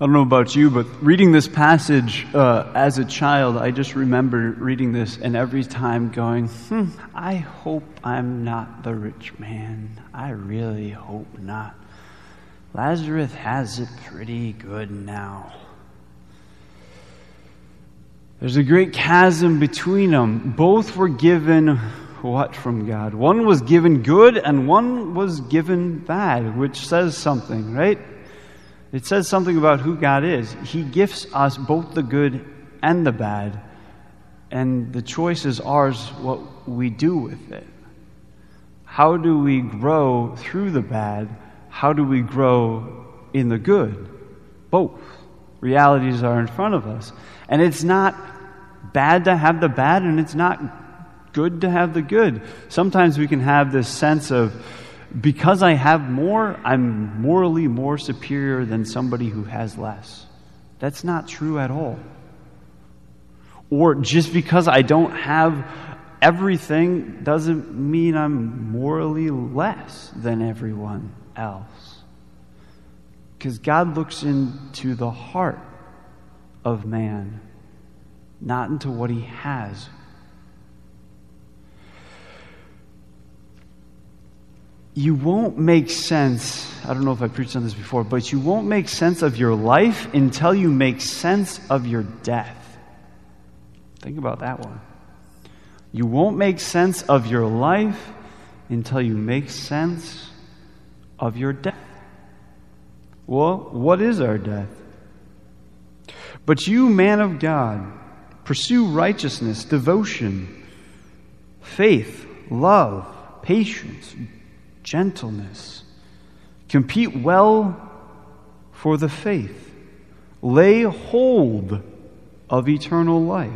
I don't know about you, but reading this passage uh, as a child, I just remember reading this and every time going, hmm, I hope I'm not the rich man. I really hope not. Lazarus has it pretty good now. There's a great chasm between them. Both were given what from God? One was given good and one was given bad, which says something, right? It says something about who God is. He gifts us both the good and the bad, and the choice is ours what we do with it. How do we grow through the bad? How do we grow in the good? Both. Realities are in front of us. And it's not bad to have the bad, and it's not good to have the good. Sometimes we can have this sense of, because I have more, I'm morally more superior than somebody who has less. That's not true at all. Or just because I don't have everything doesn't mean I'm morally less than everyone else. Because God looks into the heart of man, not into what he has you won't make sense. I don't know if I preached on this before, but you won't make sense of your life until you make sense of your death. Think about that one. You won't make sense of your life until you make sense of your death. Well, what is our death? But you, man of God, pursue righteousness, devotion, faith, love, patience gentleness. Compete well for the faith. Lay hold of eternal life,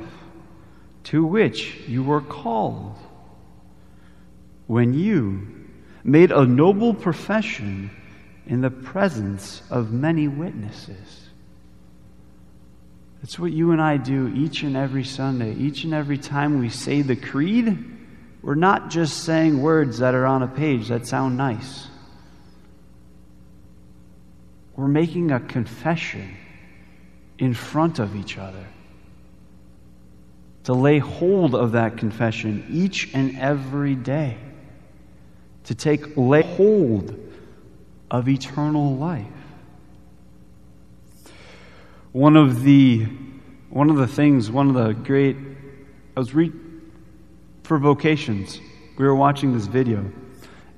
to which you were called when you made a noble profession in the presence of many witnesses. That's what you and I do each and every Sunday. Each and every time we say the creed, we're not just saying words that are on a page that sound nice. We're making a confession in front of each other. To lay hold of that confession each and every day. To take lay hold of eternal life. One of the one of the things, one of the great I was re- for vocations. We were watching this video,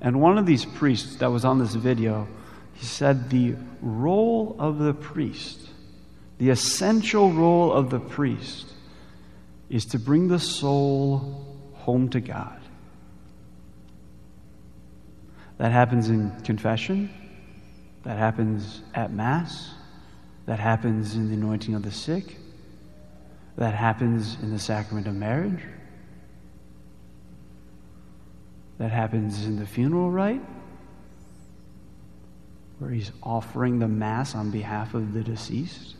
and one of these priests that was on this video, he said the role of the priest, the essential role of the priest, is to bring the soul home to God. That happens in confession, that happens at Mass, that happens in the anointing of the sick, that happens in the sacrament of marriage that happens in the funeral rite, where he's offering the Mass on behalf of the deceased.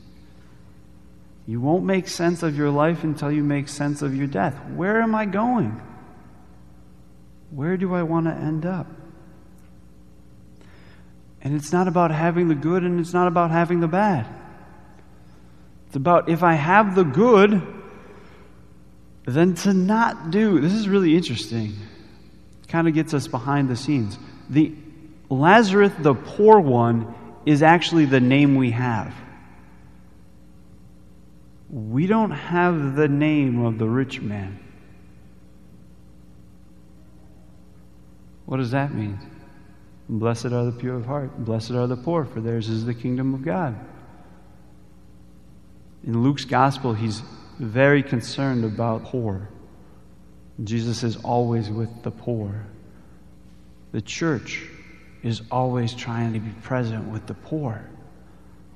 You won't make sense of your life until you make sense of your death. Where am I going? Where do I want to end up? And it's not about having the good and it's not about having the bad. It's about if I have the good, then to not do. This is really interesting kind of gets us behind the scenes. The Lazarus, the poor one, is actually the name we have. We don't have the name of the rich man. What does that mean? Blessed are the pure of heart. Blessed are the poor, for theirs is the kingdom of God. In Luke's gospel, he's very concerned about poor. Jesus is always with the poor. The church is always trying to be present with the poor.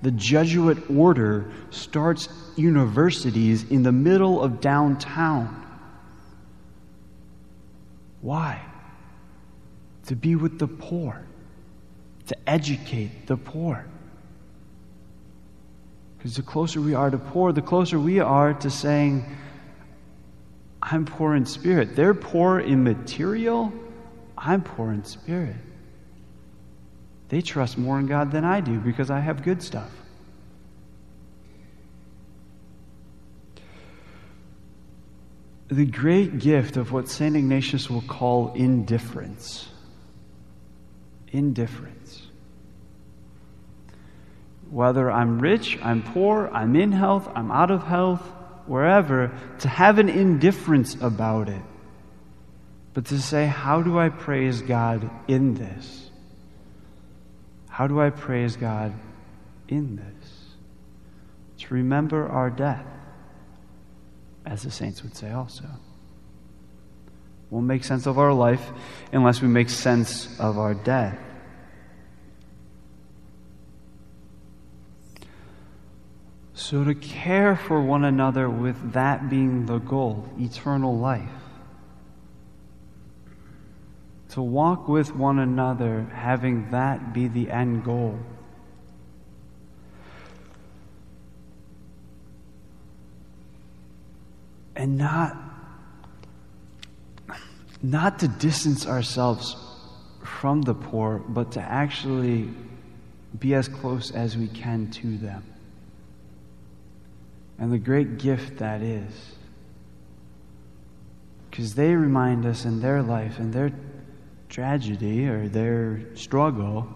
The Jesuit order starts universities in the middle of downtown. Why? To be with the poor, to educate the poor. Because the closer we are to poor, the closer we are to saying, I'm poor in spirit. They're poor in material. I'm poor in spirit. They trust more in God than I do because I have good stuff. The great gift of what St. Ignatius will call indifference. Indifference. Whether I'm rich, I'm poor, I'm in health, I'm out of health wherever, to have an indifference about it. But to say, how do I praise God in this? How do I praise God in this? To remember our death as the saints would say also. We'll make sense of our life unless we make sense of our death. So, to care for one another with that being the goal, eternal life. To walk with one another, having that be the end goal. and not not to distance ourselves from the poor, but to actually be as close as we can to them. And the great gift that is. Because they remind us in their life, and their tragedy or their struggle,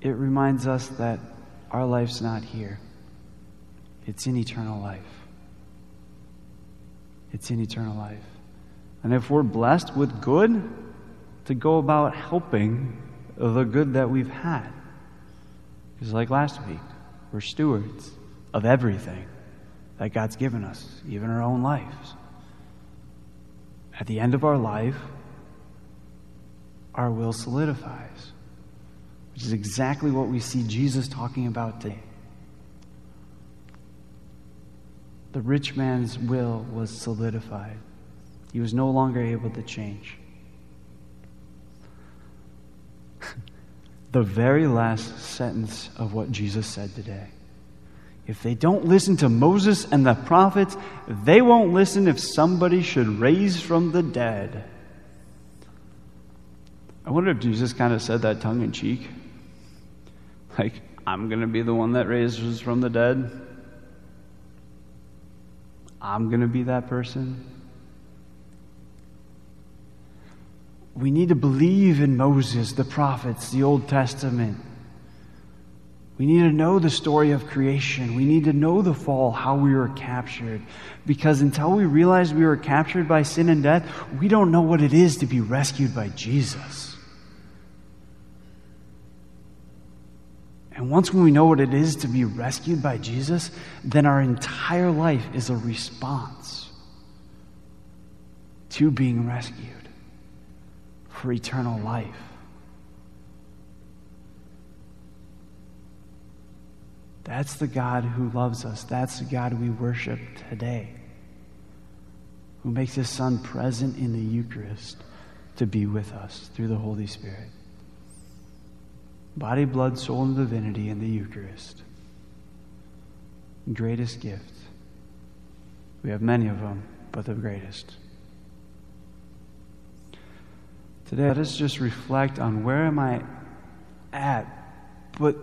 it reminds us that our life's not here, it's in eternal life it's in eternal life. And if we're blessed with good, to go about helping the good that we've had. Because, like last week, we're stewards of everything that God's given us, even our own lives. At the end of our life, our will solidifies, which is exactly what we see Jesus talking about today. the rich man's will was solidified. He was no longer able to change. the very last sentence of what Jesus said today. If they don't listen to Moses and the prophets, they won't listen if somebody should raise from the dead. I wonder if Jesus kind of said that tongue in cheek. Like, I'm going to be the one that raises from the dead. I'm going to be that person. We need to believe in Moses, the prophets, the Old Testament. We need to know the story of creation. We need to know the fall, how we were captured. Because until we realize we were captured by sin and death, we don't know what it is to be rescued by Jesus. And once we know what it is to be rescued by Jesus, then our entire life is a response to being rescued for eternal life. That's the God who loves us. That's the God we worship today, who makes his Son present in the Eucharist to be with us through the Holy Spirit body, blood, soul, and divinity in the Eucharist. Greatest gift. We have many of them, but the greatest. Today, let us just reflect on where am I at? But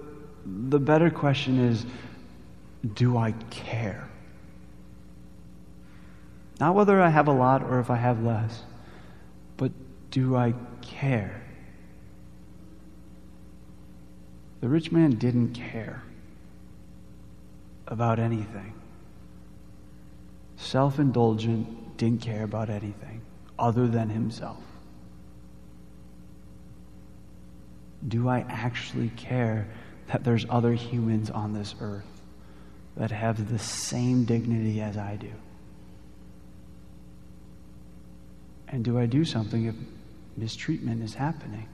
the better question is do I care? Not whether I have a lot or if I have less, but do I care? The rich man didn't care about anything. Self indulgent, didn't care about anything other than himself. Do I actually care that there's other humans on this earth that have the same dignity as I do? And do I do something if mistreatment is happening?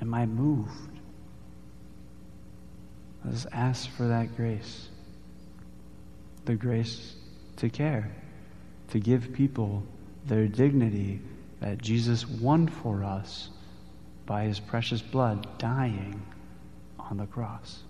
Am I moved? Let's ask for that grace. The grace to care, to give people their dignity that Jesus won for us by his precious blood dying on the cross.